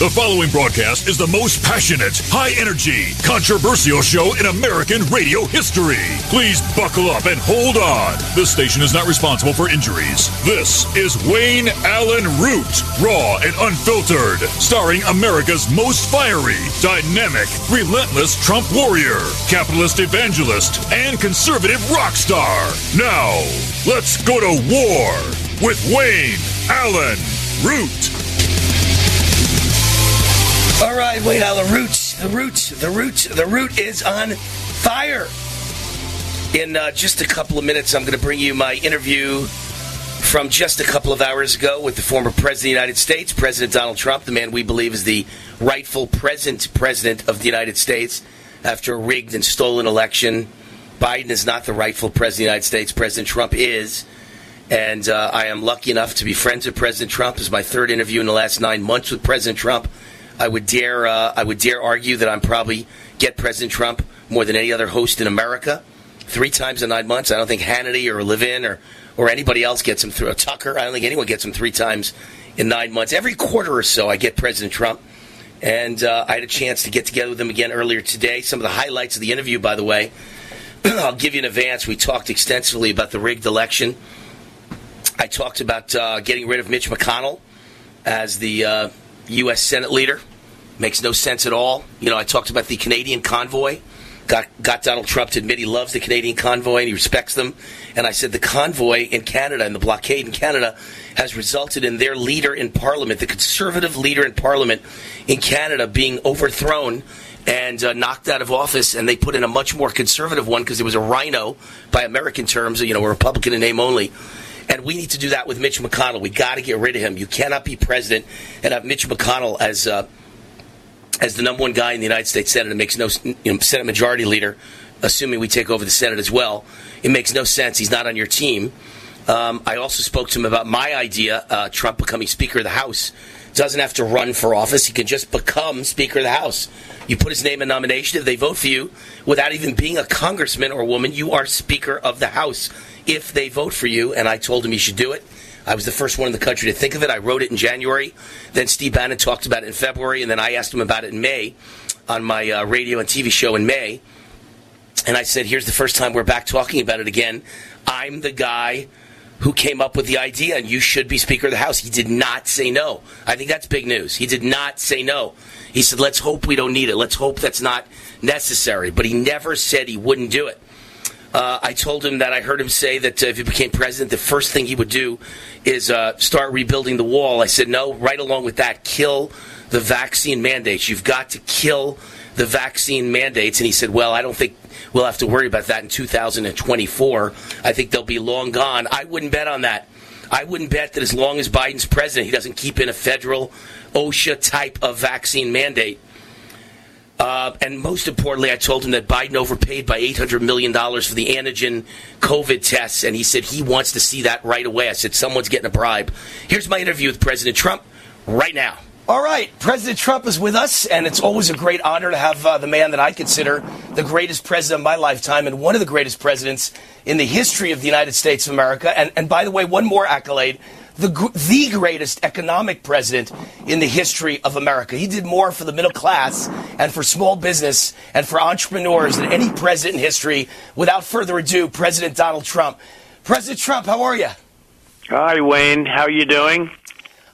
The following broadcast is the most passionate, high energy, controversial show in American radio history. Please buckle up and hold on. This station is not responsible for injuries. This is Wayne Allyn Root, raw and unfiltered, starring America's most fiery, dynamic, relentless Trump warrior, capitalist evangelist, and conservative rock star. Now, let's go to war with Wayne Allyn Root. All right, wait now. The roots, the roots, the roots, the root is on fire. In uh, just a couple of minutes, I'm going to bring you my interview from just a couple of hours ago with the former President of the United States, President Donald Trump, the man we believe is the rightful present President of the United States after a rigged and stolen election. Biden is not the rightful President of the United States. President Trump is. And uh, I am lucky enough to be friends with President Trump. This is my third interview in the last nine months with President Trump. I would dare uh, I would dare argue that I'm probably get President Trump more than any other host in America. Three times in nine months. I don't think Hannity or Levin or or anybody else gets him through. Tucker. I don't think anyone gets him three times in nine months. Every quarter or so, I get President Trump. And uh, I had a chance to get together with him again earlier today. Some of the highlights of the interview, by the way, I'll give you in advance. We talked extensively about the rigged election. I talked about uh, getting rid of Mitch McConnell as the uh, U.S. Senate leader. Makes no sense at all. You know, I talked about the Canadian convoy. Got, got Donald Trump to admit he loves the Canadian convoy and he respects them. And I said the convoy in Canada and the blockade in Canada has resulted in their leader in Parliament, the conservative leader in Parliament in Canada, being overthrown and uh, knocked out of office, and they put in a much more conservative one because it was a rhino by American terms, you know, a Republican in name only. And we need to do that with Mitch McConnell. We got to get rid of him. You cannot be president and have Mitch McConnell as uh, as the number one guy in the United States Senate. It makes no you know, Senate Majority Leader, assuming we take over the Senate as well. It makes no sense. He's not on your team. Um, I also spoke to him about my idea, uh, Trump becoming Speaker of the House. Doesn't have to run for office. He can just become Speaker of the House. You put his name in nomination. If they vote for you, without even being a congressman or woman, you are Speaker of the House if they vote for you. And I told him he should do it. I was the first one in the country to think of it. I wrote it in January. Then Steve Bannon talked about it in February, and then I asked him about it in May on my uh, radio and TV show in May. And I said, "Here's the first time we're back talking about it again. I'm the guy." Who came up with the idea, and you should be Speaker of the House. He did not say no. I think that's big news. He did not say no. He said, let's hope we don't need it. Let's hope that's not necessary. But he never said he wouldn't do it. Uh, I told him that I heard him say that uh, if he became president, the first thing he would do is uh, start rebuilding the wall. I said, no, right along with that, kill the vaccine mandates. You've got to kill the vaccine mandates. And he said, well, I don't think we'll have to worry about that in 2024. I think they'll be long gone. I wouldn't bet on that. I wouldn't bet that as long as Biden's president, he doesn't keep in a federal OSHA type of vaccine mandate. Uh, and most importantly, I told him that Biden overpaid by $800 million for the antigen COVID tests, and he said he wants to see that right away. I said, someone's getting a bribe. Here's my interview with President Trump right now. All right, President Trump is with us, and it's always a great honor to have uh, the man that I consider the greatest president of my lifetime and one of the greatest presidents in the history of the United States of America. And, and by the way, one more accolade the, the greatest economic president in the history of America. He did more for the middle class and for small business and for entrepreneurs than any president in history. Without further ado, President Donald Trump. President Trump, how are you? Hi, Wayne. How are you doing?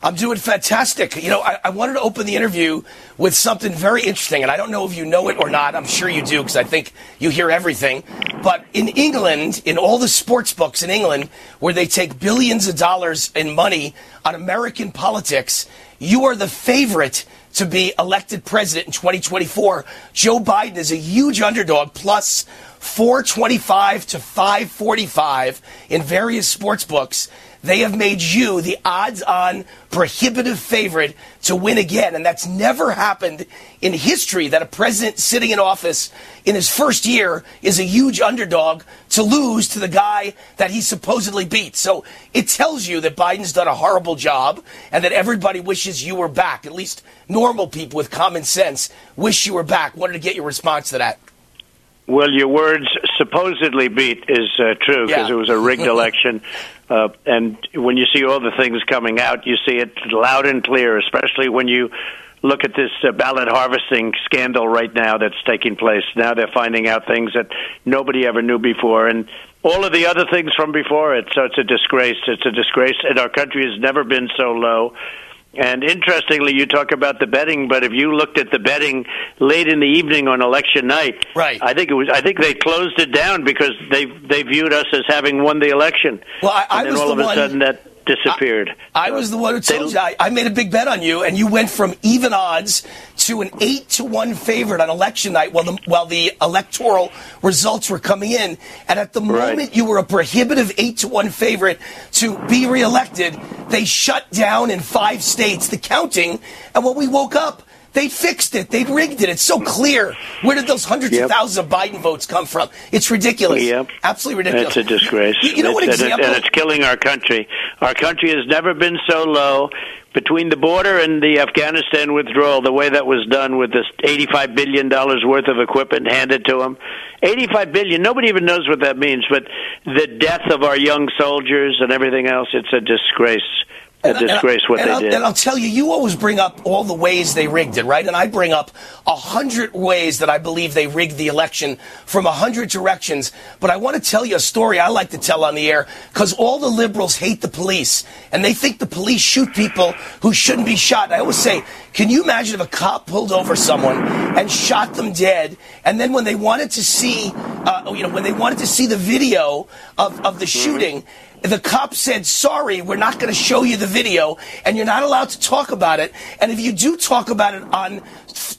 I'm doing fantastic. You know, I, I, wanted to open the interview with something very interesting, and I don't know if you know it or not. I'm sure you do because I think you hear everything. But in England, in all the sports books in England, where they take billions of dollars in money on American politics, you are the favorite to be elected president in 2024. Joe Biden is a huge underdog, plus 425 to 545 in various sports books they have made you the odds on prohibitive favorite to win again. And that's never happened in history that a president sitting in office in his first year is a huge underdog to lose to the guy that he supposedly beat. So it tells you that Biden's done a horrible job and that everybody wishes you were back. At least normal people with common sense wish you were back. Wanted to get your response to that. Well, your words supposedly beat is uh, true because Yeah. it was a rigged election. Uh, and when you see all the things coming out, you see it loud and clear, especially when you look at this uh, ballot harvesting scandal right now that's taking place. Now they're finding out things that nobody ever knew before. And all of the other things from before it. So it's a disgrace. It's a disgrace. And our country has never been so low. And interestingly, you talk about the betting, but if you looked at the betting late in the evening on election night, Right. I think it was. I think they closed it down because they they viewed us as having won the election. Well, I- I and then was all the of a one- sudden that disappeared. I was the one who They- told you. I, I made a big bet on you, and you went from even odds to an eight to one favorite on election night while the while the electoral results were coming in. And at the Right. moment you were a prohibitive eight to one favorite to be reelected, they shut down in five states the counting. And when we woke up. They fixed it. They rigged it. It's so clear. Where did those hundreds Yep. of thousands of Biden votes come from? It's ridiculous. Yep. Absolutely ridiculous. It's a disgrace. You, you know what It's- and example? And it's killing our country. Our country has never been so low. Between the border and the Afghanistan withdrawal, the way that was done with this $85 billion worth of equipment handed to them, 85 billion, nobody even knows what that means, but the death of our young soldiers and everything else, it's a disgrace. A And disgrace what and they I'll, did. And I'll tell you, you always bring up all the ways they rigged it, right? And I bring up a hundred ways that I believe they rigged the election from a hundred directions. But I want to tell you a story I like to tell on the air because all the liberals hate the police and they think the police shoot people who shouldn't be shot. I always say, can you imagine if a cop pulled over someone and shot them dead, and then when they wanted to see, uh, you know, when they wanted to see the video of, of the shooting, the cop said, sorry, we're not going to show you the video, and you're not allowed to talk about it. And if you do talk about it on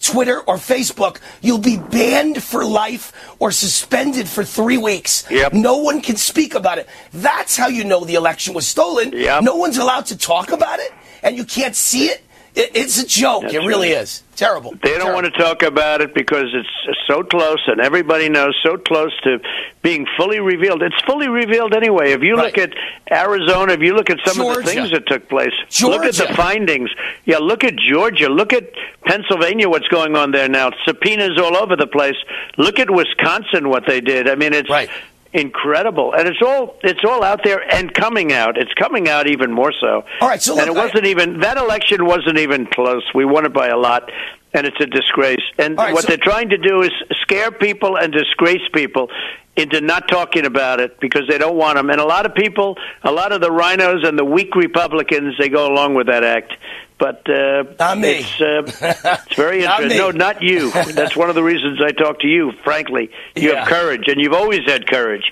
Twitter or Facebook, you'll be banned for life or suspended for three weeks. Yep. No one can speak about it. That's how you know the election was stolen. Yep. No one's allowed to talk about it, and you can't see it. It- it's a joke. That's it really right. is. Terrible. They don't want to talk about it because it's so close, and everybody knows so close to being fully revealed. It's fully revealed anyway. If you look at Arizona, if you look at some of the things that took place, look at the findings. Yeah, look at Georgia. Look at Pennsylvania. What's going on there now? Subpoenas all over the place. Look at Wisconsin. What they did. I mean, it's Right. Incredible, and it's all it's all out there and coming out. It's coming out even more so. All right, so and it wasn't even that election wasn't even close. We won it by a lot, and it's a disgrace. And right, what so- they're trying to do is scare people and disgrace people into not talking about it because they don't want them. And a lot of people, a lot of the rhinos and the weak Republicans, they go along with that act. But uh, Not me. it's uh, it's very interesting. No, not you. That's one of the reasons I talk to you. Frankly, you Yeah. have courage, and you've always had courage.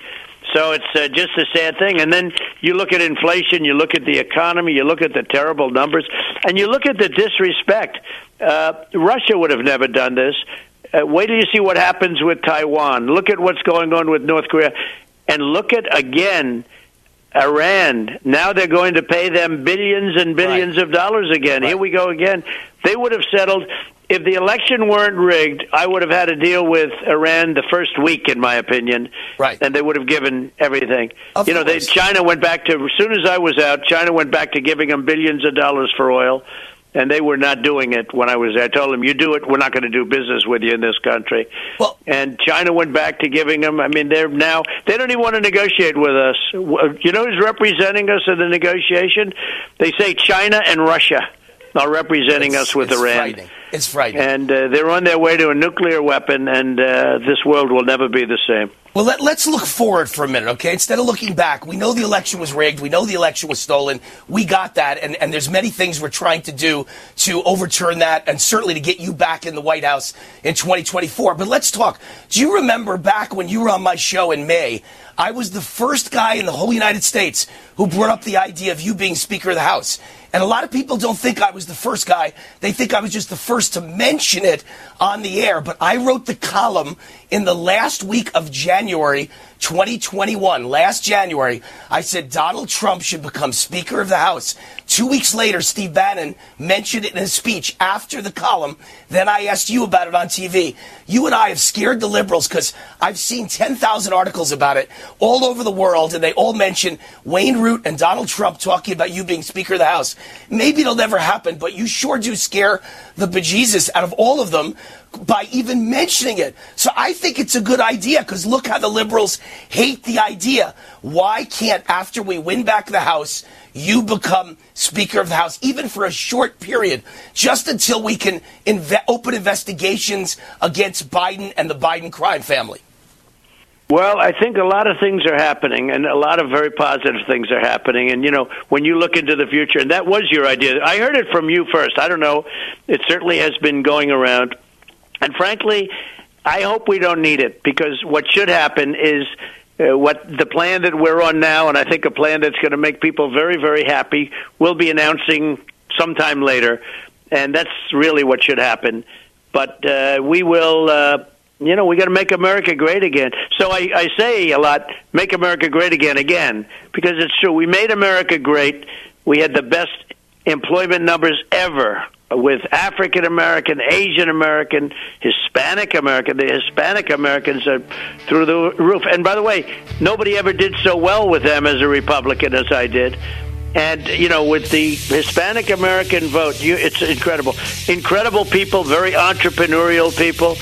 So it's uh, just a sad thing. And then you look at inflation, you look at the economy, you look at the terrible numbers, and you look at the disrespect. Uh, Russia would have never done this. Uh, wait till you see what happens with Taiwan. Look at what's going on with North Korea. And look at, again, Iran. Now they're going to pay them billions and billions Right. of dollars again. Here we go again. They would have settled. If the election weren't rigged, I would have had a deal with Iran the first week, in my opinion. Right. And they would have given everything. Of you know, they. China went back to, as soon as I was out, China went back to giving them billions of dollars for oil. And they were not doing it when I was there. I told them, "You do it, we're not going to do business with you in this country." Well- and China went back to giving them. I mean, they're now they don't even want to negotiate with us. You know who's representing us in the negotiation? They say China and Russia are representing us with Iran. frightening. It's frightening. And uh, they're on their way to a nuclear weapon, and uh, this world will never be the same. Well, let, let's look forward for a minute, okay? Instead of looking back, we know the election was rigged. We know the election was stolen. We got that, and, and there's many things we're trying to do to overturn that, and certainly to get you back in the White House in 2024. But let's talk. Do you remember back when you were on my show in May? I was the first guy in the whole United States who brought up the idea of you being Speaker of the House. And a lot of people don't think I was the first guy. They think I was just the first to mention it on the air. But I wrote the column in the last week of January 2021, last January, I said Donald Trump should become Speaker of the House. Two weeks later, Steve Bannon mentioned it in his speech after the column. Then I asked you about it on TV. You and I have scared the liberals because I've seen 10,000 articles about it all over the world, and they all mention Wayne Root and Donald Trump talking about you being Speaker of the House. Maybe it'll never happen, but you sure do scare the bejesus out of all of them by even mentioning it. So I think it's a good idea because look how the liberals hate the idea. Why can't, after we win back the House, you become Speaker of the House, even for a short period, just until we can inve- open investigations against Biden and the Biden crime family? Well, I think a lot of things are happening, and a lot of very positive things are happening. And you know, when you look into the future, and that was your idea. I heard it from you first. I don't know. It certainly has been going around, and frankly, I hope we don't need it because what should happen is uh, what the plan that we're on now, and I think a plan that's going to make people very, very happy, we'll be announcing sometime later, and that's really what should happen. But uh, we will. Uh, you know, we got to make America great again. So I, I say a lot, make America great again, again, because it's true. We made America great. We had the best employment numbers ever with African American, Asian American, Hispanic American. The Hispanic Americans are through the roof. And by the way, nobody ever did so well with them as a Republican as I did. And you know, with the Hispanic American vote, you, it's incredible. Incredible people, very entrepreneurial people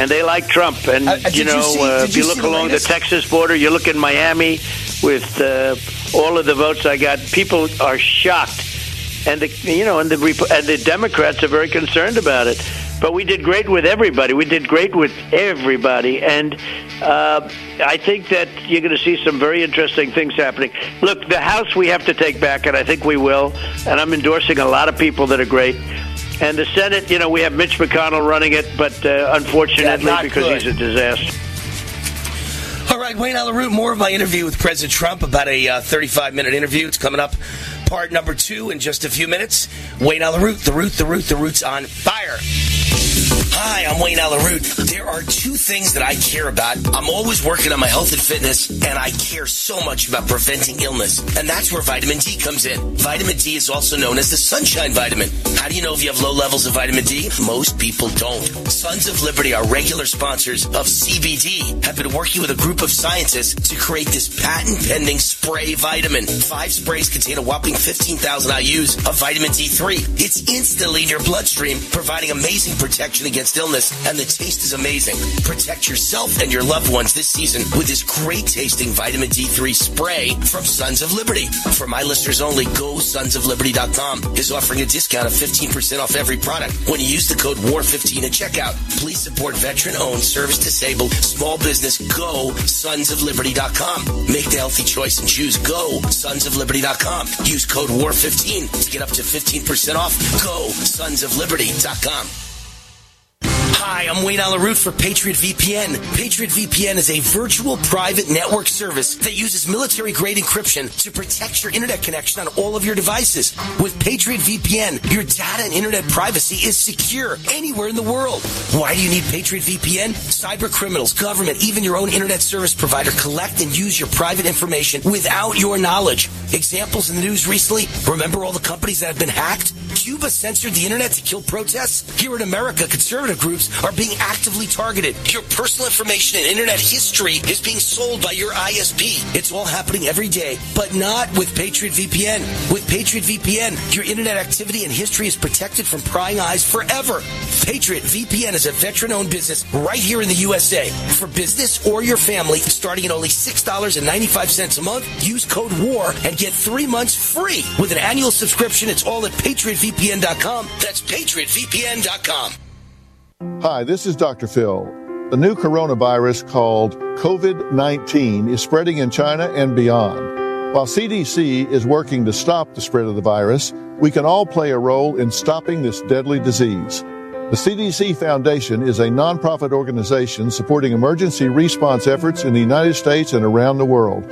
and they like Trump. And Uh, uh, you did you know, see- uh, if you you look the along latest? the Texas border, you look in Miami with uh, all of the votes I got. People are shocked, and the you know, and the and the Democrats are very concerned about it. But we did great with everybody. We did great with everybody, and uh, I think that you're going to see some very interesting things happening. Look, the House we have to take back, and I think we will. And I'm endorsing a lot of people that are great. And the Senate, you know, we have Mitch McConnell running it, but uh, unfortunately, Yeah, because good. he's a disaster. All right, Wayne Allyn Root, more of my interview with President Trump, about a uh, 35 minute interview. It's coming up, part number two, in just a few minutes. Wayne Allyn Root, the root, the root, the root's on fire. Hi, I'm Wayne Allyn Root. There are two things that I care about. I'm always working on my health and fitness, and I care so much about preventing illness. And that's where vitamin D comes in. Vitamin D is also known as the sunshine vitamin. How do you know if you have low levels of vitamin D? Most people don't. Sons of Liberty, our regular sponsors of CBD, have been working with a group of scientists to create this patent pending spray vitamin. Five sprays contain a whopping 15,000 IUs of vitamin D3. It's instantly in your bloodstream, providing amazing protection against illness, and the taste is amazing. Protect yourself and your loved ones this season with this great tasting vitamin D3 spray from Sons of Liberty. For my listeners only, go GoSonsOfLiberty.com is offering a discount of 15% off every product when you use the code WAR15 at checkout. Please support veteran-owned, service-disabled, small business. Go SonsOfLiberty.com. Make the healthy choice and choose Go SonsOfLiberty.com. Use code WAR15 to get up to 15% off. Go SonsOfLiberty.com. Hi, I'm Wayne Allyn Root for Patriot VPN. Patriot VPN is a virtual private network service that uses military grade encryption to protect your internet connection on all of your devices. With Patriot VPN, your data and internet privacy is secure anywhere in the world. Why do you need Patriot VPN? Cyber criminals, government, even your own internet service provider collect and use your private information without your knowledge. Examples in the news recently remember all the companies that have been hacked? Cuba censored the internet to kill protests? Here in America, conservative groups are being actively targeted. Your personal information and internet history is being sold by your ISP. It's all happening every day, but not with Patriot VPN. With Patriot VPN, your internet activity and history is protected from prying eyes forever. Patriot VPN is a veteran-owned business right here in the USA. For business or your family, starting at only $6.95 a month, use code WAR and get three months free. With an annual subscription, it's all at patriotvpn.com. That's patriotvpn.com. Hi, this is Dr. Phil. The new coronavirus called COVID 19 is spreading in China and beyond. While CDC is working to stop the spread of the virus, we can all play a role in stopping this deadly disease. The CDC Foundation is a nonprofit organization supporting emergency response efforts in the United States and around the world.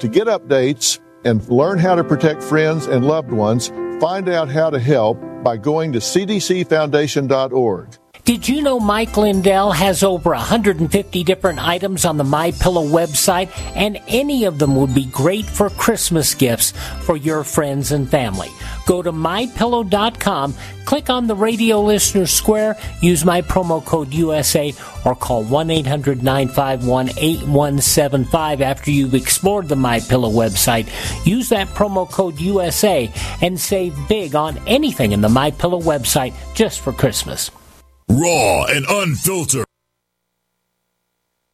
To get updates and learn how to protect friends and loved ones, find out how to help by going to cdcfoundation.org. Did you know Mike Lindell has over 150 different items on the My Pillow website and any of them would be great for Christmas gifts for your friends and family. Go to mypillow.com, click on the radio listener square, use my promo code USA or call 1-800-951-8175 after you've explored the My Pillow website. Use that promo code USA and save big on anything in the My Pillow website just for Christmas. Raw and unfiltered.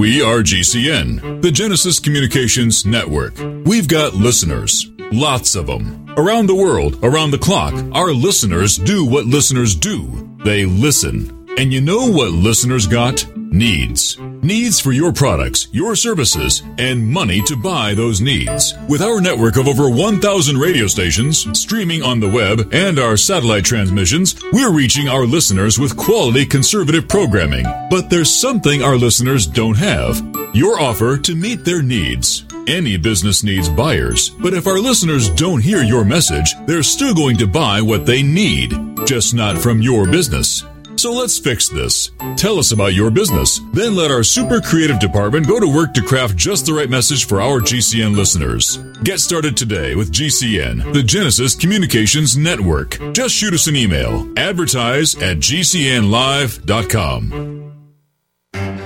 We are GCN, the Genesis Communications Network. We've got listeners, lots of them. Around the world, around the clock, our listeners do what listeners do. They listen. And you know what listeners got? Needs. Needs for your products, your services, and money to buy those needs. With our network of over 1,000 radio stations, streaming on the web, and our satellite transmissions, we're reaching our listeners with quality conservative programming. But there's something our listeners don't have. Your offer to meet their needs. Any business needs buyers, but if our listeners don't hear your message, they're still going to buy what they need, just not from your business. So let's fix this. Tell us about your business. Then let our super creative department go to work to craft just the right message for our GCN listeners. Get started today with GCN, the Genesis Communications Network. Just shoot us an email. Advertise at gcnlive.com.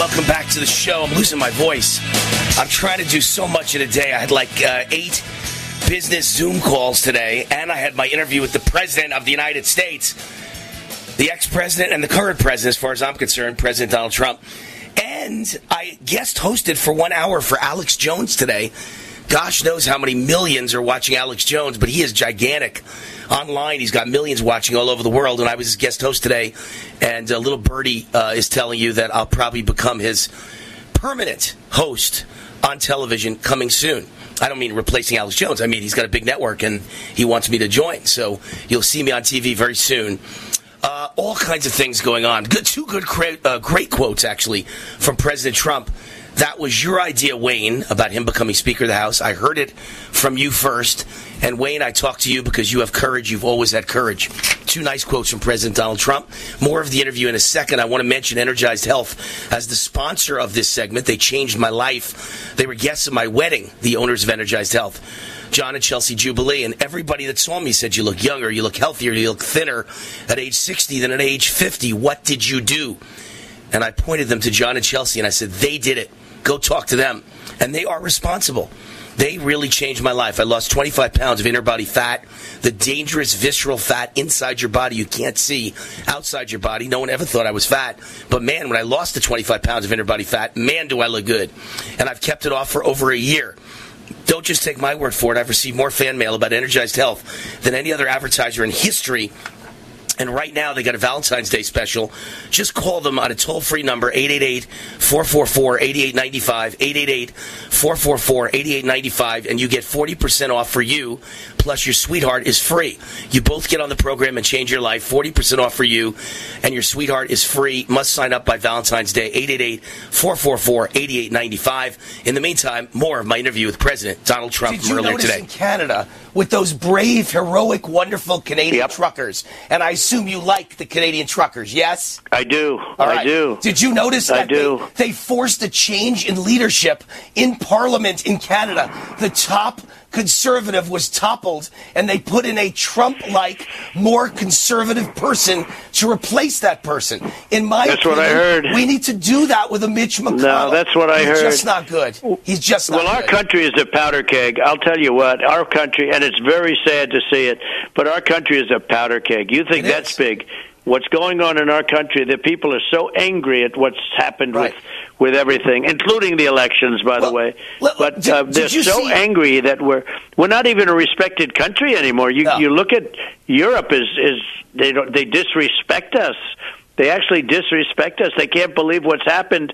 welcome back to the show. I'm losing my voice. I'm trying to do so much in a day. I had like uh, eight business Zoom calls today, and I had my interview with the President of the United States, the ex president and the current president, as far as I'm concerned, President Donald Trump. And I guest hosted for one hour for Alex Jones today. Gosh knows how many millions are watching Alex Jones, but he is gigantic online. He's got millions watching all over the world. And I was his guest host today, and uh, little birdie uh, is telling you that I'll probably become his permanent host on television coming soon. I don't mean replacing Alex Jones. I mean he's got a big network and he wants me to join. So you'll see me on TV very soon. Uh, all kinds of things going on. Good, two good, uh, great quotes actually from President Trump that was your idea, Wayne, about him becoming Speaker of the House. I heard it from you first. And Wayne, I talked to you because you have courage. You've always had courage. Two nice quotes from President Donald Trump. More of the interview in a second. I want to mention Energized Health as the sponsor of this segment. They changed my life. They were guests at my wedding, the owners of Energized Health. John and Chelsea Jubilee, and everybody that saw me said, You look younger, you look healthier, you look thinner at age 60 than at age 50. What did you do? And I pointed them to John and Chelsea, and I said, They did it. Go talk to them. And they are responsible. They really changed my life. I lost 25 pounds of inner body fat, the dangerous visceral fat inside your body you can't see outside your body. No one ever thought I was fat. But man, when I lost the 25 pounds of inner body fat, man, do I look good. And I've kept it off for over a year. Don't just take my word for it. I've received more fan mail about Energized Health than any other advertiser in history and right now, they got a Valentine's Day special. Just call them on a toll free number, 888 444 8895, 888 444 8895, and you get 40% off for you, plus your sweetheart is free. You both get on the program and change your life. 40% off for you, and your sweetheart is free. Must sign up by Valentine's Day, 888 444 8895. In the meantime, more of my interview with President Donald Trump Did from you earlier today. in Canada with those brave, heroic, wonderful Canadian Yep. truckers, and I assume you like the Canadian truckers, yes? I do. I do. Did you notice I that do. They, they forced a change in leadership in Parliament in Canada? The top conservative was toppled, and they put in a Trump-like, more conservative person to replace that person. In my That's what I opinion, heard. We need to do that with a Mitch McConnell. No, that's what I He's heard. just not good. He's just not Well, our good. country is a powder keg. I'll tell you what, our country, and it's very sad to see it, but our country is a powder keg. You think It that's is. big? What's going on in our country? The people are so angry at what's happened Right. with with everything, including the elections, by the Well, way. let- but did- uh, they're so see- angry that we're we're not even a respected country anymore. You No. you look at Europe is is they don't they disrespect us. They actually disrespect us. They can't believe what's happened.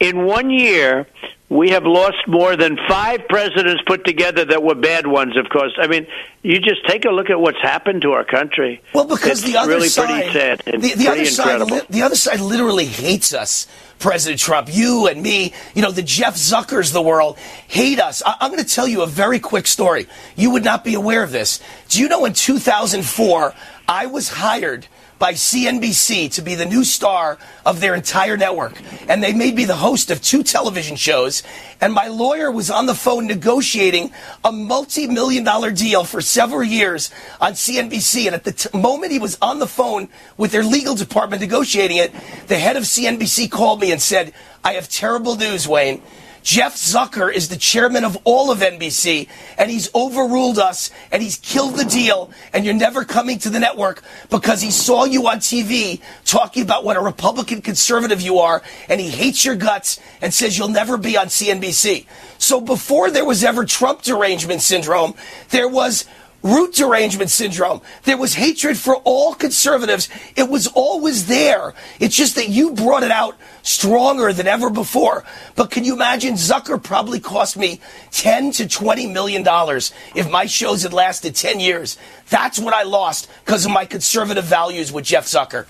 In one year, we have lost more than five presidents put together that were bad ones, of course. I mean, you just take a look at what's happened to our country. Well, because it's the other really side, pretty sad. It's the, the other side, incredible. the other side literally hates us. President Trump, you and me, you know, the Jeff Zuckers of the world hate us. I- I'm going to tell you a very quick story. You would not be aware of this. Do you know in 2004, I was hired by CNBC to be the new star of their entire network. And they made me the host of two television shows. And my lawyer was on the phone negotiating a multi million dollar deal for several years on CNBC. And at the t- moment he was on the phone with their legal department negotiating it, the head of CNBC called me and said, I have terrible news, Wayne. Jeff Zucker is the chairman of all of NBC, and he's overruled us, and he's killed the deal, and you're never coming to the network because he saw you on TV talking about what a Republican conservative you are, and he hates your guts and says you'll never be on CNBC. So before there was ever Trump derangement syndrome, there was root derangement syndrome. There was hatred for all conservatives. It was always there. It's just that you brought it out stronger than ever before. But can you imagine Zucker probably cost me 10 to 20 million dollars if my shows had lasted 10 years. That's what I lost because of my conservative values with Jeff Zucker.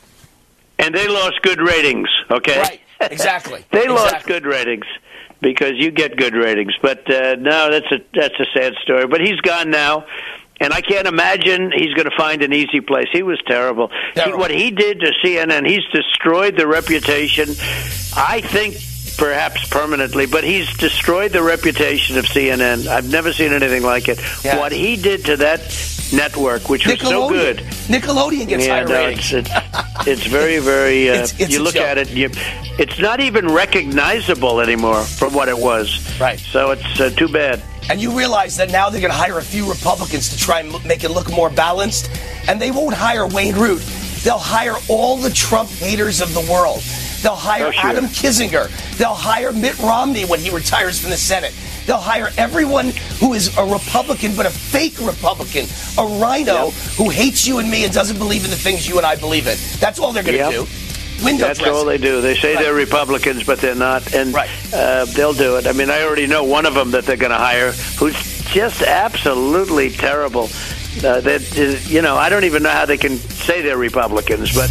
and they lost good ratings. Okay, Right. Exactly. they lost good ratings because you get good ratings. But uh, no, that's a that's a sad story. But he's gone now. And I can't imagine he's going to find an easy place. He was terrible. He, what he did to CNN, he's destroyed the reputation. I think perhaps permanently, but he's destroyed the reputation of CNN. I've never seen anything like it. Yeah. What he did to that network, which was so good, Nickelodeon gets yeah, higher no, ratings. it's, it's it's very very. Uh, It's- it's you look joke. at it, you, it's not even recognizable anymore from what it was. Right. So it's uh, too bad. And you realize that now they're going to hire a few Republicans to try and make it look more balanced. And they won't hire Wayne Root. They'll hire all the Trump haters of the world. They'll hire Oh, sure. Adam Kinzinger. They'll hire Mitt Romney when he retires from the Senate. They'll hire everyone who is a Republican, but a fake Republican, a rhino Yep. who hates you and me and doesn't believe in the things you and I believe in. That's all they're going to Yep. do. Window That's dressing. all they do. They say Right. they're Republicans, but they're not, and Right. uh, they'll do it. I mean, I already know one of them that they're going to hire, who's just absolutely terrible. Uh, that is, you know, I don't even know how they can say they're Republicans, but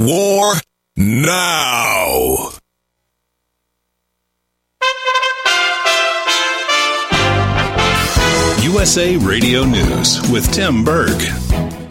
War now. USA Radio News with Tim Berg.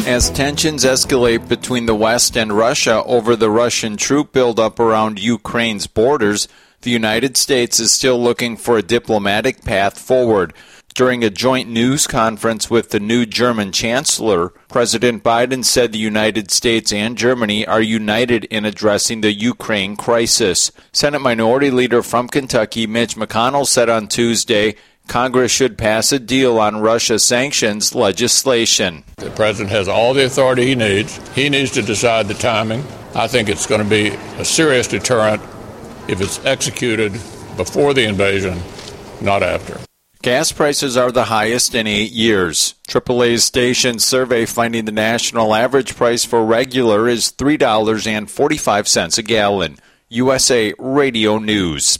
As tensions escalate between the West and Russia over the Russian troop buildup around Ukraine's borders, the United States is still looking for a diplomatic path forward. During a joint news conference with the new German Chancellor, President Biden said the United States and Germany are united in addressing the Ukraine crisis. Senate Minority Leader from Kentucky, Mitch McConnell, said on Tuesday Congress should pass a deal on Russia sanctions legislation. The president has all the authority he needs. He needs to decide the timing. I think it's going to be a serious deterrent if it's executed before the invasion, not after. Gas prices are the highest in eight years. AAA's station survey finding the national average price for regular is $3.45 a gallon. USA Radio News.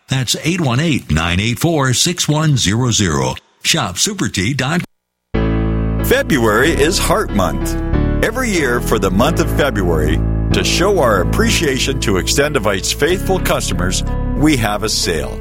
That's 818-984-6100. ShopSuperTea.com. February is Heart Month. Every year for the month of February, to show our appreciation to Extendovite's faithful customers, we have a sale.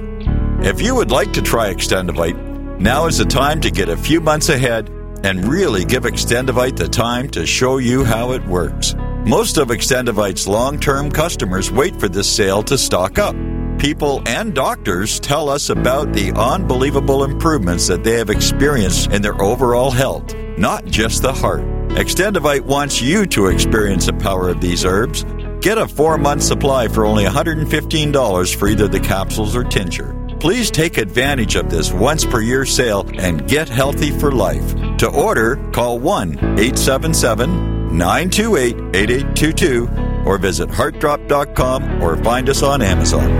If you would like to try Extendovite, now is the time to get a few months ahead and really give Extendovite the time to show you how it works. Most of Extendovite's long term customers wait for this sale to stock up people and doctors tell us about the unbelievable improvements that they have experienced in their overall health, not just the heart. Extendovite wants you to experience the power of these herbs. Get a four month supply for only $115 for either the capsules or tincture. Please take advantage of this once per year sale and get healthy for life. To order, call 1 877 928 8822 or visit heartdrop.com or find us on Amazon.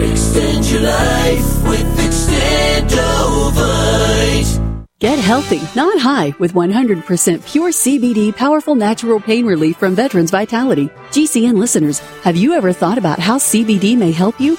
Extend your life with Extendovite. Get healthy, not high, with 100% pure CBD powerful natural pain relief from Veterans Vitality. GCN listeners, have you ever thought about how CBD may help you?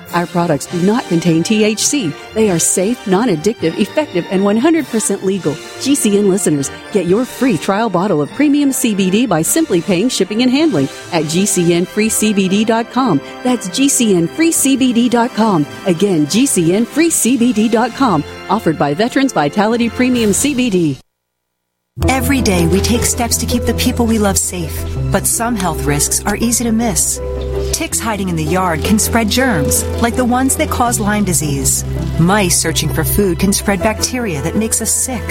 Our products do not contain THC. They are safe, non addictive, effective, and 100% legal. GCN listeners, get your free trial bottle of premium CBD by simply paying shipping and handling at GCNFreeCBD.com. That's GCNFreeCBD.com. Again, GCNFreeCBD.com. Offered by Veterans Vitality Premium CBD. Every day we take steps to keep the people we love safe, but some health risks are easy to miss. Ticks hiding in the yard can spread germs, like the ones that cause Lyme disease. Mice searching for food can spread bacteria that makes us sick.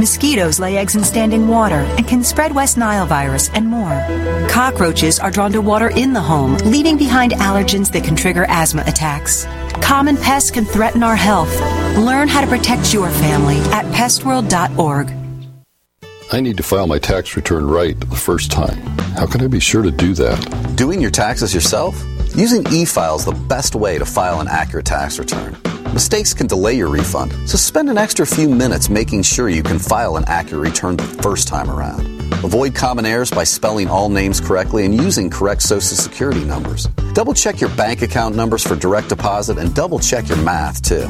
Mosquitoes lay eggs in standing water and can spread West Nile virus and more. Cockroaches are drawn to water in the home, leaving behind allergens that can trigger asthma attacks. Common pests can threaten our health. Learn how to protect your family at pestworld.org. I need to file my tax return right the first time. How can I be sure to do that? Doing your taxes yourself? Using e-file is the best way to file an accurate tax return. Mistakes can delay your refund, so spend an extra few minutes making sure you can file an accurate return the first time around. Avoid common errors by spelling all names correctly and using correct social security numbers. Double check your bank account numbers for direct deposit and double check your math too.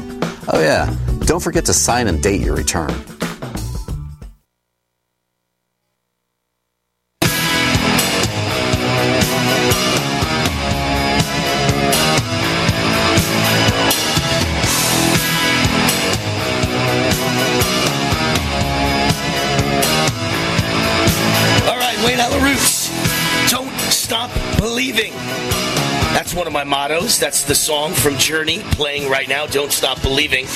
Oh yeah, don't forget to sign and date your return. That's the song from Journey playing right now. Don't stop believing.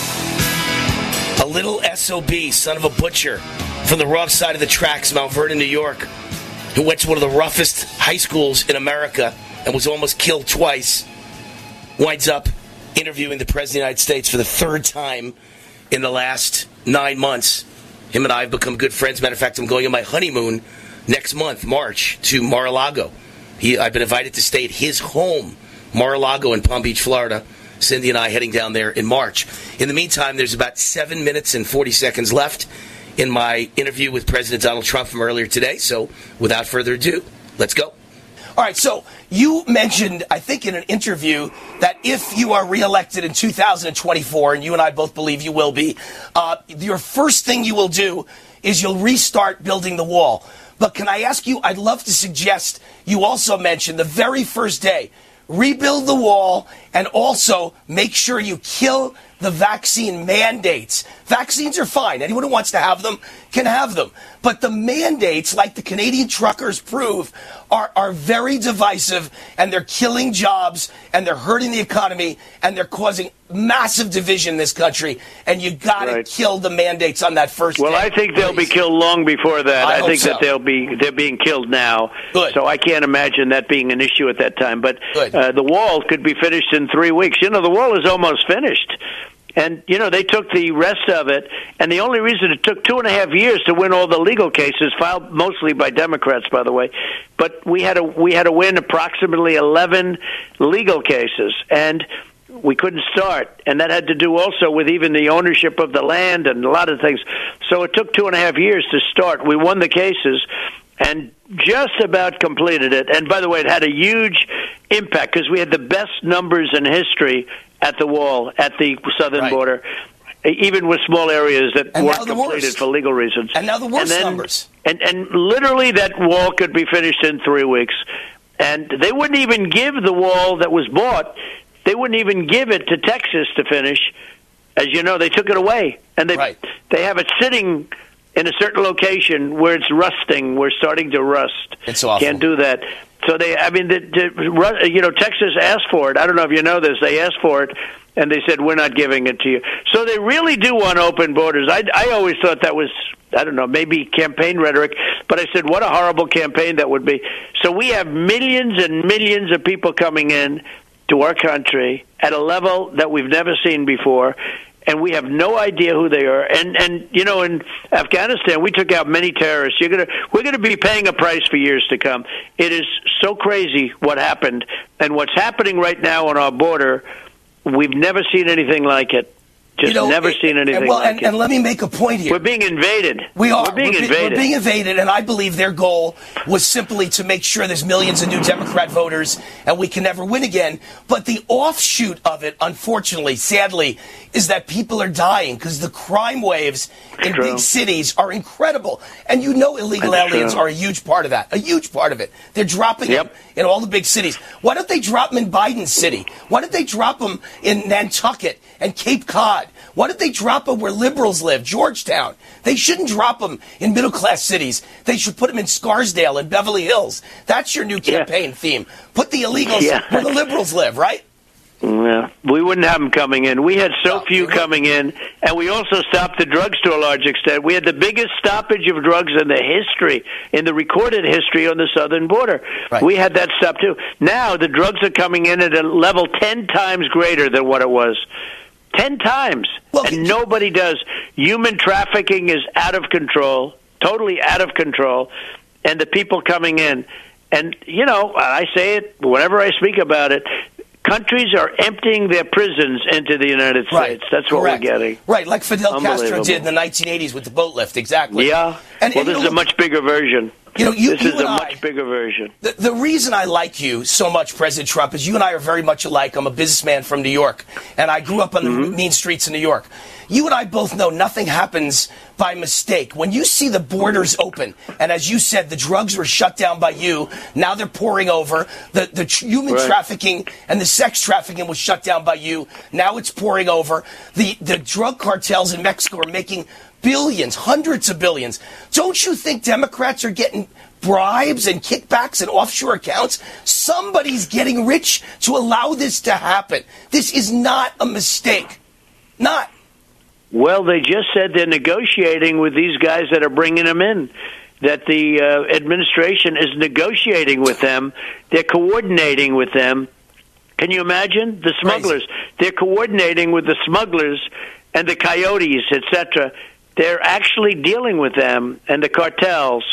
A little SOB, son of a butcher, from the rough side of the tracks, Mount Vernon, New York, who went to one of the roughest high schools in America and was almost killed twice, winds up interviewing the President of the United States for the third time in the last nine months. Him and I have become good friends. Matter of fact, I'm going on my honeymoon next month, March, to Mar-a-Lago. I've been invited to stay at his home, Mar-a-Lago in Palm Beach, Florida. Cindy and I heading down there in March. In the meantime, there's about seven minutes and 40 seconds left in my interview with President Donald Trump from earlier today. So without further ado, let's go. All right, so you mentioned, I think, in an interview that if you are reelected in 2024, and you and I both believe you will be, uh, your first thing you will do is you'll restart building the wall. But can I ask you, I'd love to suggest you also mention the very first day, rebuild the wall and also make sure you kill the vaccine mandates. Vaccines are fine. Anyone who wants to have them can have them. But the mandates, like the Canadian truckers prove, are, are very divisive and they're killing jobs and they're hurting the economy and they're causing massive division in this country. And you got to Right. kill the mandates on that first Well. I think they'll be killed long before that. I I, think so. that they'll be they're being killed now. Good. So I can't imagine that being an issue at that time. But uh, the wall could be finished in three weeks. You know, the wall is almost finished. And you know they took the rest of it, and the only reason it took two and a half years to win all the legal cases, filed mostly by Democrats, by the way, but we had to we had to win approximately eleven legal cases, and we couldn't start, and that had to do also with even the ownership of the land and a lot of things. So it took two and a half years to start. We won the cases and just about completed it. And by the way, it had a huge impact because we had the best numbers in history at the wall at the southern border. Even with small areas that And weren't completed worst. for legal reasons, And now the worst then- numbers. and and literally that wall could be finished in three weeks. And they wouldn't even give the wall that was bought. They wouldn't even give it to Texas to finish. As you know, they took it away, and they they have it sitting in a certain location where it's rusting. We're starting to rust. It's awful. Can't do that. So they, I mean, the, the, you know, Texas asked for it. I don't know if you know this. They asked for it, and they said we're not giving it to you. So they really do want open borders. I, I always thought that was, I don't know, maybe campaign rhetoric, but I said what a horrible campaign that would be. So we have millions and millions of people coming in to our country at a level that we've never seen before. And we have no idea who they are. And and you know, in Afghanistan, we took out many terrorists. You're gonna we're gonna be paying a price for years to come. It is so crazy what happened, and what's happening right now on our border. We've never seen anything like it. Just You know, never and- seen anything and, well, like and, it. and let me make a point here. We're being invaded. We are. We're being be- invaded. We're being invaded, and I believe their goal was simply to make sure there's millions of new Democrat voters and we can never win again. But the offshoot of it, unfortunately, sadly, is that people are dying because the crime waves in True. big cities are incredible. And you know illegal That's aliens true. are a huge part of that. A huge part of it. They're dropping them in all the big cities. Why don't they drop them in Biden city? Why don't they drop them in Nantucket and Cape Cod? Why don't they drop them where liberals live, Georgetown? They shouldn't drop them in middle class cities. They should put them in Scarsdale and Beverly Hills. That's your new campaign theme. Put the illegals Yeah. where the liberals live, right? Yeah, we wouldn't have them coming in. We had so few coming in, and we also stopped the drugs to a large extent. We had the biggest stoppage of drugs in the history, in the recorded history on the southern border. We had that stop too. Now the drugs are coming in at a level ten times greater than what it was. Ten times, and nobody does. Human trafficking is out of control, totally out of control, and the people coming in. And you know, I say it whenever I speak about it. Countries are emptying their prisons into the United States. That's what Correct. we're getting. Right, like Fidel Castro did in the 1980s with the boat lift, exactly. Yeah. And, well, and, this is a much bigger version. You know, you- this you is and a I- much bigger version. The, the reason I like you so much, President Trump, is you and I are very much alike. I'm a businessman from New York, and I grew up on the mm-hmm. mean streets of New York. You and I both know nothing happens by mistake. When you see the borders open, and as you said, the drugs were shut down by you, now they're pouring over. The, the tr- human Right. trafficking and the sex trafficking was shut down by you. Now it's pouring over. The, the drug cartels in Mexico are making billions, hundreds of billions. Don't you think Democrats are getting bribes and kickbacks and offshore accounts. Somebody's getting rich to allow this to happen. This is not a mistake. Not. Well, they just said they're negotiating with these guys that are bringing them in. That the uh, administration is negotiating with them. They're coordinating with them. Can you imagine the smugglers? They're coordinating with the smugglers and the coyotes, etc. They're actually dealing with them and the cartels.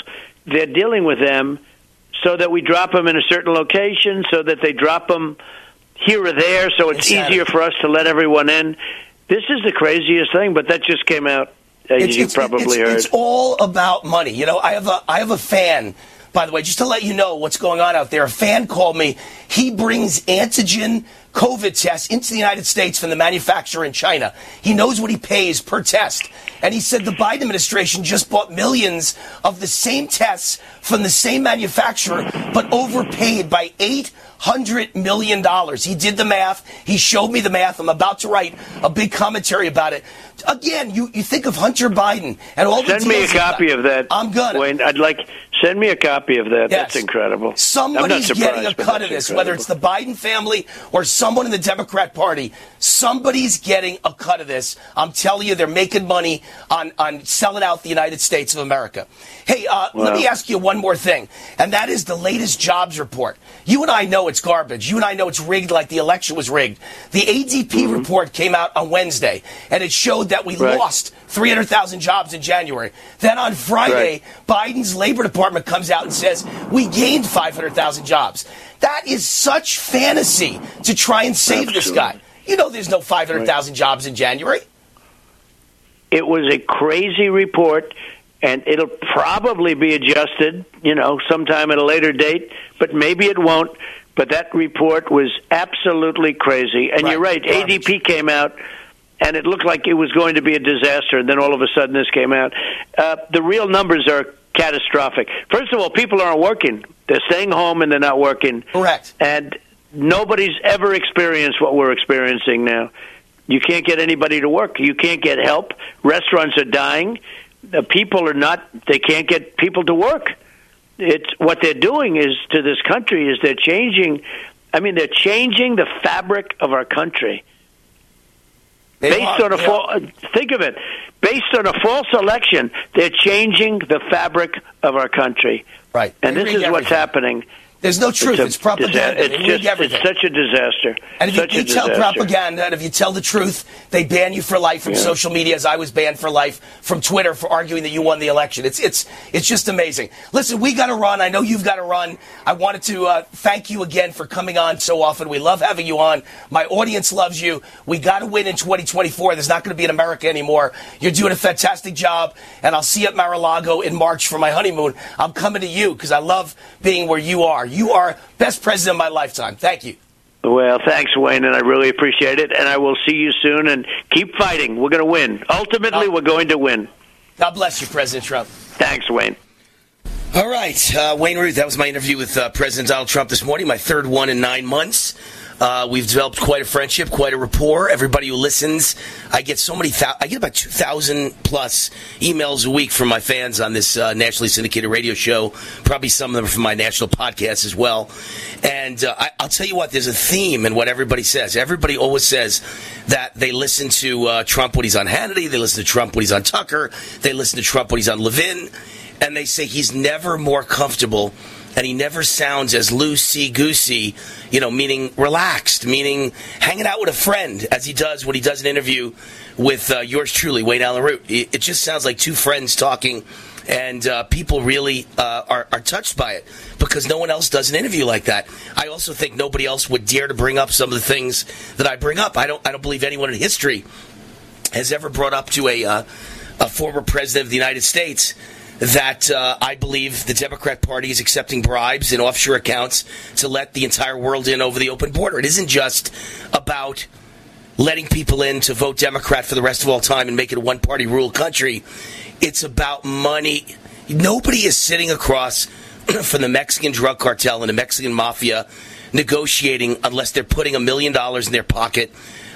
They're dealing with them so that we drop them in a certain location, so that they drop them here or there, so it's Insanity. easier for us to let everyone in. This is the craziest thing, but that just came out. Uh, As you probably it's, heard. It's all about money. You know, I have a I have a fan. By the way, just to let you know what's going on out there, a fan called me. He brings antigen COVID tests into the United States from the manufacturer in China. He knows what he pays per test. And he said the Biden administration just bought millions of the same tests from the same manufacturer, but overpaid by eight hundred million dollars. He did the math. He showed me the math. I'm about to write a big commentary about it. Again, you, you think of Hunter Biden and all the Send me a copy of that. I'm gonna. Wayne, I'd like send me a copy of that. That's incredible. Somebody's getting a cut of this, incredible. whether it's the Biden family or someone in the Democrat Party. Somebody's getting a cut of this. I'm telling you, they're making money on, on selling out the United States of America. Hey, uh, let me ask you one more thing, and that is the latest jobs report. You and I know it's garbage. You and I know it's rigged like the election was rigged. The ADP report came out on Wednesday, and it showed that we Mm-hmm. Right. lost 300,000 jobs in January. Then on Friday, Biden's Labor Department comes out and says we gained 500,000 jobs. That is such fantasy to try and save this guy. You know there's no 500,000 jobs in January. it was a crazy report and it'll probably be adjusted you know sometime at a later date but maybe it won't. But that report was absolutely crazy. And you're right. adp came out and it looked like it was going to be a disaster and then all of a sudden this came out. Uh, the real numbers are catastrophic first of all people aren't working they're staying home and they're not working correct and nobody's ever experienced what we're experiencing now you can't get anybody to work. You can't get help. Restaurants are dying. The people are not. They can't get people to work. It's what they're doing is to this country is they're changing. I mean, they're changing the fabric of our country. Based on a false, think of it, based on a false election, they're changing the fabric of our country. Right. And They this is what's happening. There's no truth. a It's propaganda. It's rig just everything. it's such a disaster. And if such you, you tell propaganda, and if you tell the truth, they ban you for life from Yeah. social media, as I was banned for life from Twitter for arguing that you won the election. It's it's it's just amazing. Listen, we got to run. I know you've got to run. I wanted to uh, thank you again for coming on so often. We love having you on. My audience loves you. We got to win in 2024. There's not going to be an America anymore. You're doing a fantastic job, and I'll see you at Mar-a-Lago in March for my honeymoon. I'm coming to you because I love being where you are. You are best president of my lifetime. Thank you. Well, thanks, Wayne, and I really appreciate it. And I will see you soon. And keep fighting. We're going to win. Ultimately, we're going to win. God bless you, President Trump. Thanks, Wayne. All right, uh, Wayne Root. That was my interview with uh, President Donald Trump this morning. My third one in nine months. Uh, we've developed quite a friendship, quite a rapport. Everybody who listens, I get so many. I get about two thousand plus emails a week from my fans on this uh, nationally syndicated radio show. Probably some of them from my national podcast as well. And uh, I, I'll tell you what, there's a theme in what everybody says. Everybody always says that they listen to uh, Trump when he's on Hannity, they listen to Trump when he's on Tucker, they listen to Trump when he's on Levin, and they say he's never more comfortable and he never sounds as loosey goosey, you know, meaning relaxed, meaning hanging out with a friend as he does when he does an interview with uh, yours truly, Wayne Allyn Root. It, it just sounds like two friends talking, and uh, people really uh, are, are touched by it because no one else does an interview like that. I also think nobody else would dare to bring up some of the things that I bring up. I don't. I don't believe anyone in history has ever brought up to a uh, a former president of the United States that uh, I believe the Democrat Party is accepting bribes in offshore accounts to let the entire world in over the open border. It isn't just about letting people in to vote Democrat for the rest of all time and make it a one party rule country. It's about money. Nobody is sitting across from the Mexican drug cartel and the Mexican mafia negotiating unless they're putting a million dollars in their pocket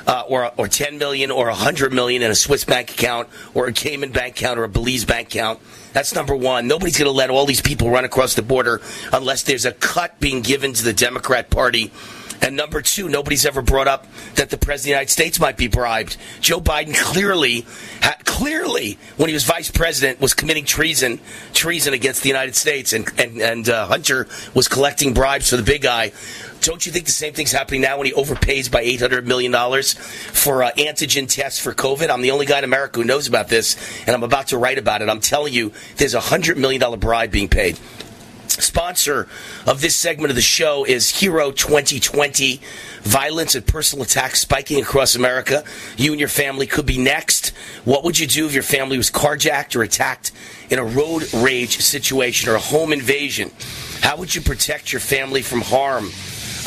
uh, or or 10 million or 100 million in a Swiss bank account or a Cayman bank account or a Belize bank account That's number one. Nobody's going to let all these people run across the border unless there's a cut being given to the Democrat Party. And number two, nobody's ever brought up that the President of the United States might be bribed. Joe Biden clearly, clearly, when he was vice president, was committing treason, treason against the United States, and and, and uh, Hunter was collecting bribes for the big guy. Don't you think the same thing's happening now when he overpays by $800 million for uh, antigen tests for COVID? I'm the only guy in America who knows about this, and I'm about to write about it. I'm telling you, there's a $100 million bribe being paid. Sponsor of this segment of the show is Hero 2020. Violence and personal attacks spiking across America. You and your family could be next. What would you do if your family was carjacked or attacked in a road rage situation or a home invasion? How would you protect your family from harm?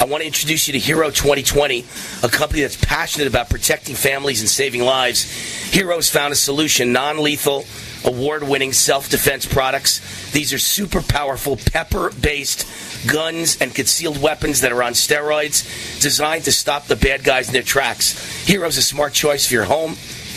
I want to introduce you to Hero 2020, a company that's passionate about protecting families and saving lives. Hero's found a solution, non lethal, award winning self defense products. These are super powerful pepper based guns and concealed weapons that are on steroids, designed to stop the bad guys in their tracks. Hero's a smart choice for your home,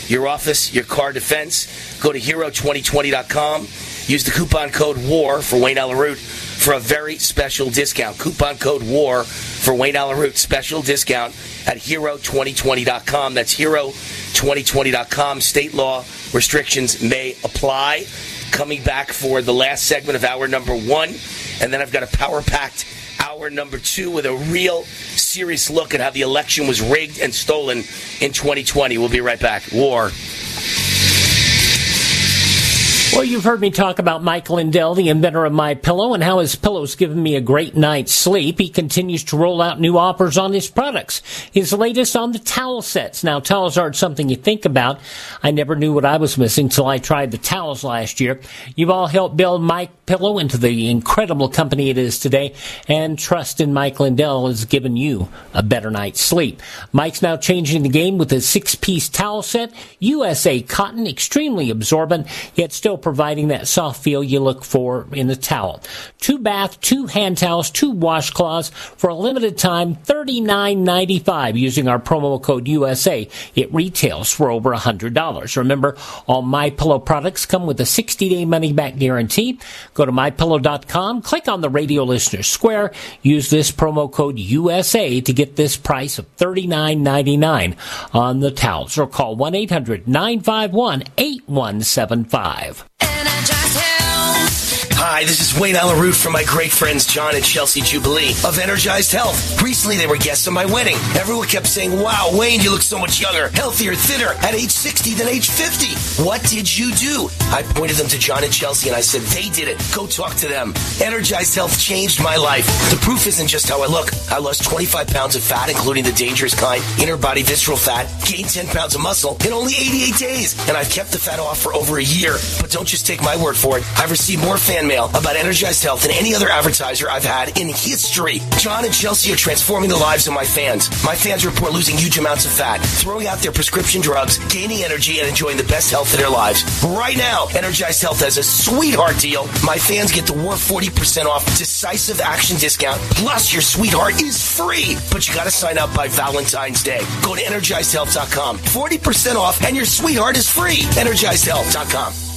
your office, your car defense. Go to hero2020.com. Use the coupon code WAR for Wayne Allyn Root for a very special discount. Coupon code WAR for Wayne Allyn Root. Special discount at hero2020.com. That's hero2020.com. State law restrictions may apply. Coming back for the last segment of hour number one. And then I've got a power packed hour number two with a real serious look at how the election was rigged and stolen in 2020. We'll be right back. War. Well, you've heard me talk about Mike Lindell, the inventor of My Pillow, and how his pillow's given me a great night's sleep. He continues to roll out new offers on his products. His latest on the towel sets. Now, towels aren't something you think about. I never knew what I was missing till I tried the towels last year. You've all helped build My Pillow into the incredible company it is today, and trust in Mike Lindell has given you a better night's sleep. Mike's now changing the game with a six-piece towel set, USA cotton, extremely absorbent, yet still providing that soft feel you look for in the towel. Two bath, two hand towels, two washcloths for a limited time, $39.95 using our promo code USA. It retails for over $100. Remember, all My Pillow products come with a 60-day money-back guarantee. Go to mypillow.com, click on the radio listener square, use this promo code USA to get this price of $39.99 on the towels or call 1-800-951-8175. Hi, this is Wayne Allyn Root from my great friends John and Chelsea Jubilee of Energized Health. Recently, they were guests at my wedding. Everyone kept saying, Wow, Wayne, you look so much younger, healthier, thinner at age 60 than age 50. What did you do? I pointed them to John and Chelsea and I said, They did it. Go talk to them. Energized Health changed my life. The proof isn't just how I look. I lost 25 pounds of fat, including the dangerous kind, inner body visceral fat, gained 10 pounds of muscle in only 88 days. And I've kept the fat off for over a year. But don't just take my word for it. I've received more fan mail about Energized Health than any other advertiser I've had in history. John and Chelsea are transforming the lives of my fans. My fans report losing huge amounts of fat, throwing out their prescription drugs, gaining energy, and enjoying the best health of their lives. Right now, Energized Health has a sweetheart deal. My fans get the War 40% off decisive action discount, plus your sweetheart is free. But you gotta sign up by Valentine's Day. Go to EnergizedHealth.com. 40% off and your sweetheart is free. EnergizedHealth.com.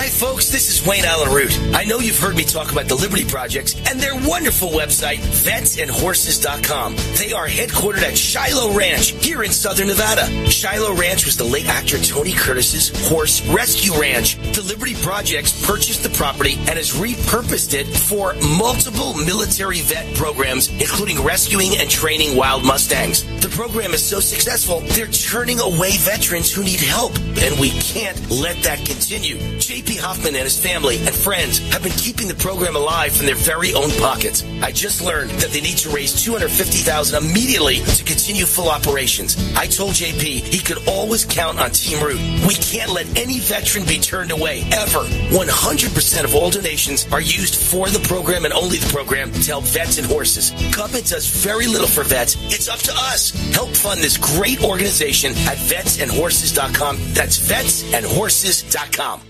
Hi, folks. This is Wayne Allyn Root. I know you've heard me talk about the Liberty Projects and their wonderful website, vetsandhorses.com. They are headquartered at Shiloh Ranch here in southern Nevada. Shiloh Ranch was the late actor Tony Curtis's horse rescue ranch. The Liberty Projects purchased the property and has repurposed it for multiple military vet programs, including rescuing and training wild Mustangs. The program is so successful, they're turning away veterans who need help, and we can't let that continue. JP Hoffman and his family and friends have been keeping the program alive from their very own pockets. I just learned that they need to raise 250,000 immediately to continue full operations. I told JP he could always count on Team Root. We can't let any veteran be turned away ever. 100% of all donations are used for the program and only the program to help vets and horses. Government does very little for vets. It's up to us. Help fund this great organization at vetsandhorses.com. That's vetsandhorses.com.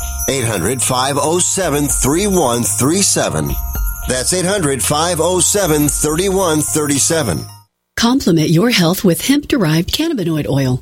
800 507 3137. That's 800 507 3137. Complement your health with hemp derived cannabinoid oil.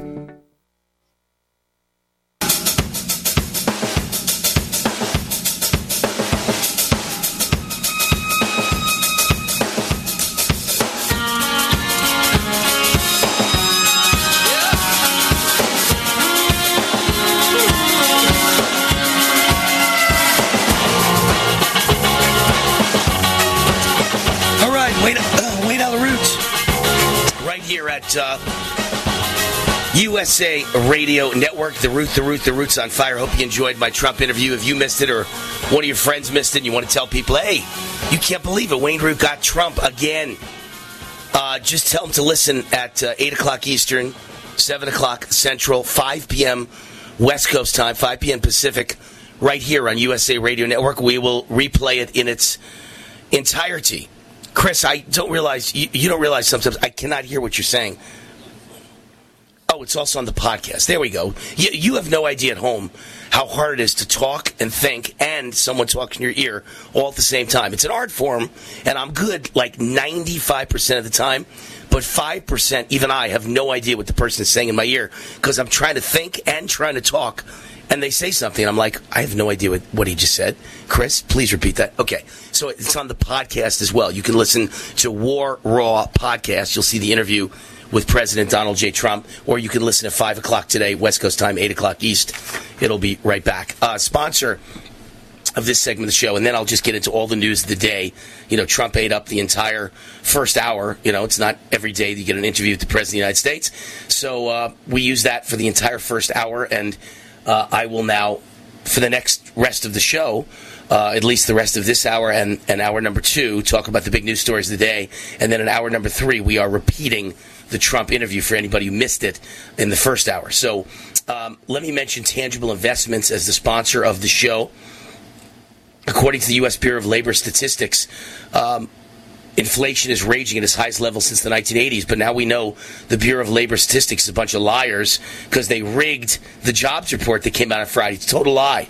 Radio Network, The Root, The Root, The Root's on fire. Hope you enjoyed my Trump interview. If you missed it or one of your friends missed it and you want to tell people, hey, you can't believe it, Wayne Root got Trump again. Uh, just tell them to listen at uh, 8 o'clock Eastern, 7 o'clock Central, 5 p.m. West Coast time, 5 p.m. Pacific, right here on USA Radio Network. We will replay it in its entirety. Chris, I don't realize, you, you don't realize sometimes I cannot hear what you're saying. Oh, it's also on the podcast. There we go. You, you have no idea at home how hard it is to talk and think and someone talk in your ear all at the same time. It's an art form, and I'm good like 95% of the time, but 5%, even I have no idea what the person is saying in my ear because I'm trying to think and trying to talk. And they say something, I'm like, I have no idea what, what he just said. Chris, please repeat that. Okay. So it's on the podcast as well. You can listen to War Raw podcast. You'll see the interview with President Donald J. Trump, or you can listen at 5 o'clock today, West Coast time, 8 o'clock East. It'll be right back. Uh, sponsor of this segment of the show, and then I'll just get into all the news of the day. You know, Trump ate up the entire first hour. You know, it's not every day that you get an interview with the President of the United States. So uh, we use that for the entire first hour, and uh, I will now, for the next rest of the show, uh, at least the rest of this hour and, and hour number two, talk about the big news stories of the day. And then in hour number three, we are repeating the Trump interview for anybody who missed it in the first hour. So um, let me mention Tangible Investments as the sponsor of the show. According to the U.S. Bureau of Labor Statistics, um, inflation is raging at its highest level since the 1980s. But now we know the Bureau of Labor Statistics is a bunch of liars because they rigged the jobs report that came out on Friday. It's a total lie.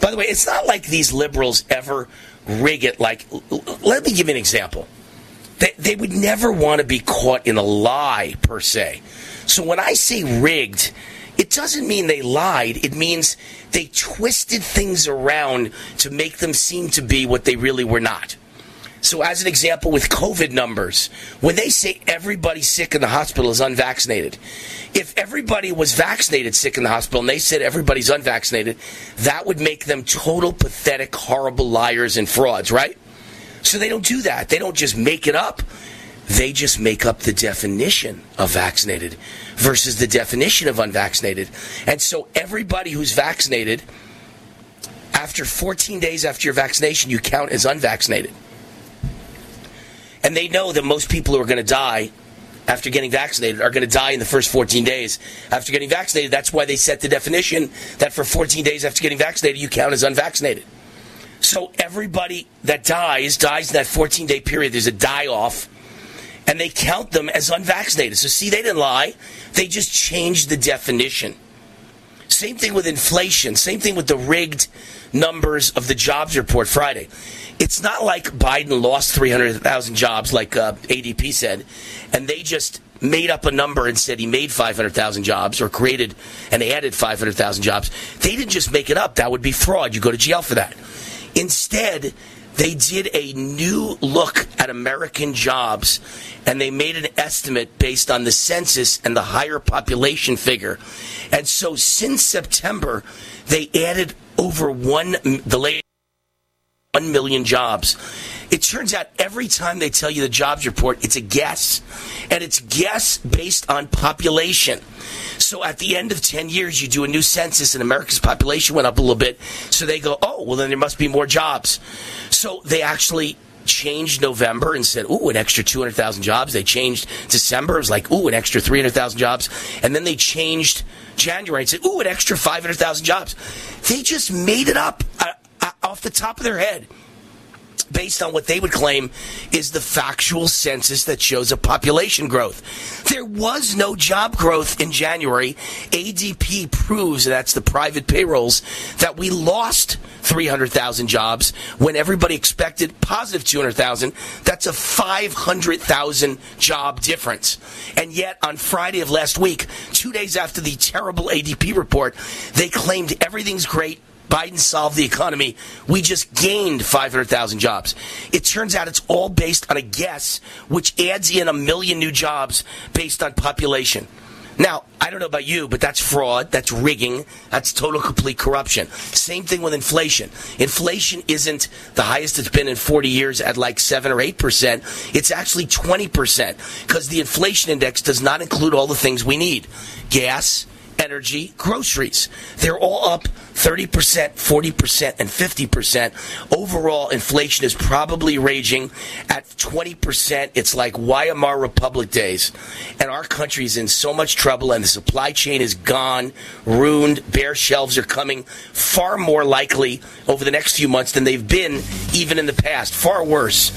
By the way, it's not like these liberals ever rig it. Like, let me give you an example. They, they would never want to be caught in a lie, per se. So when I say rigged, it doesn't mean they lied. It means they twisted things around to make them seem to be what they really were not. So, as an example, with COVID numbers, when they say everybody sick in the hospital is unvaccinated, if everybody was vaccinated sick in the hospital and they said everybody's unvaccinated, that would make them total pathetic, horrible liars and frauds, right? So they don't do that. They don't just make it up. they just make up the definition of vaccinated versus the definition of unvaccinated. And so everybody who's vaccinated, after 14 days after your vaccination, you count as unvaccinated. And they know that most people who are going to die after getting vaccinated are going to die in the first 14 days after getting vaccinated. That's why they set the definition that for 14 days after getting vaccinated, you count as unvaccinated. So everybody that dies dies in that 14 day period. There's a die off, and they count them as unvaccinated. So see, they didn't lie. They just changed the definition. Same thing with inflation. Same thing with the rigged numbers of the jobs report Friday. It's not like Biden lost 300,000 jobs, like uh, ADP said, and they just made up a number and said he made 500,000 jobs or created and added 500,000 jobs. They didn't just make it up. That would be fraud. You go to jail for that. Instead, they did a new look at American jobs and they made an estimate based on the census and the higher population figure. And so since September, they added over one, the latest 1 million jobs. It turns out every time they tell you the jobs report, it's a guess. And it's guess based on population. So at the end of 10 years, you do a new census and America's population went up a little bit. So they go, oh, well, then there must be more jobs. So they actually changed November and said, ooh, an extra 200,000 jobs. They changed December. It was like, ooh, an extra 300,000 jobs. And then they changed January and said, ooh, an extra 500,000 jobs. They just made it up uh, uh, off the top of their head based on what they would claim is the factual census that shows a population growth. There was no job growth in January. ADP proves, that's the private payrolls, that we lost 300,000 jobs when everybody expected positive 200,000. That's a 500,000 job difference. And yet, on Friday of last week, two days after the terrible ADP report, they claimed everything's great Biden solved the economy. We just gained 500,000 jobs. It turns out it's all based on a guess, which adds in a million new jobs based on population. Now, I don't know about you, but that's fraud. That's rigging. That's total complete corruption. Same thing with inflation. Inflation isn't the highest it's been in 40 years at like 7 or 8%. It's actually 20% because the inflation index does not include all the things we need gas, energy, groceries. They're all up 30%, 40%, and 50%. Overall, inflation is probably raging at 20%. It's like Weimar Republic days. And our country is in so much trouble, and the supply chain is gone, ruined. Bare shelves are coming far more likely over the next few months than they've been even in the past. Far worse.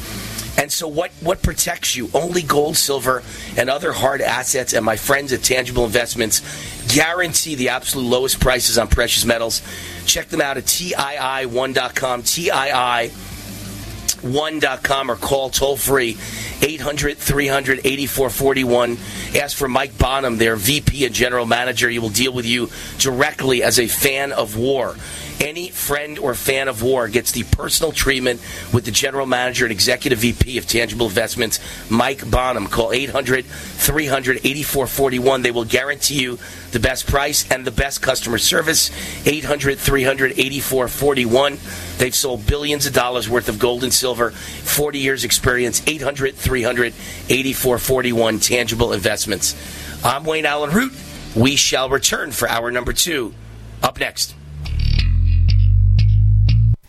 And so, what, what protects you? Only gold, silver, and other hard assets. And my friends at Tangible Investments guarantee the absolute lowest prices on precious metals. Check them out at TII1.com, TII1.com, or call toll free 800 300 8441. Ask for Mike Bonham, their VP and General Manager. He will deal with you directly as a fan of war. Any friend or fan of war gets the personal treatment with the general manager and executive VP of Tangible Investments, Mike Bonham. Call 800 300 8441. They will guarantee you the best price and the best customer service. 800 300 8441. They've sold billions of dollars worth of gold and silver, 40 years experience, 800 300 8441. Tangible Investments. I'm Wayne Allyn Root. We shall return for hour number two. Up next.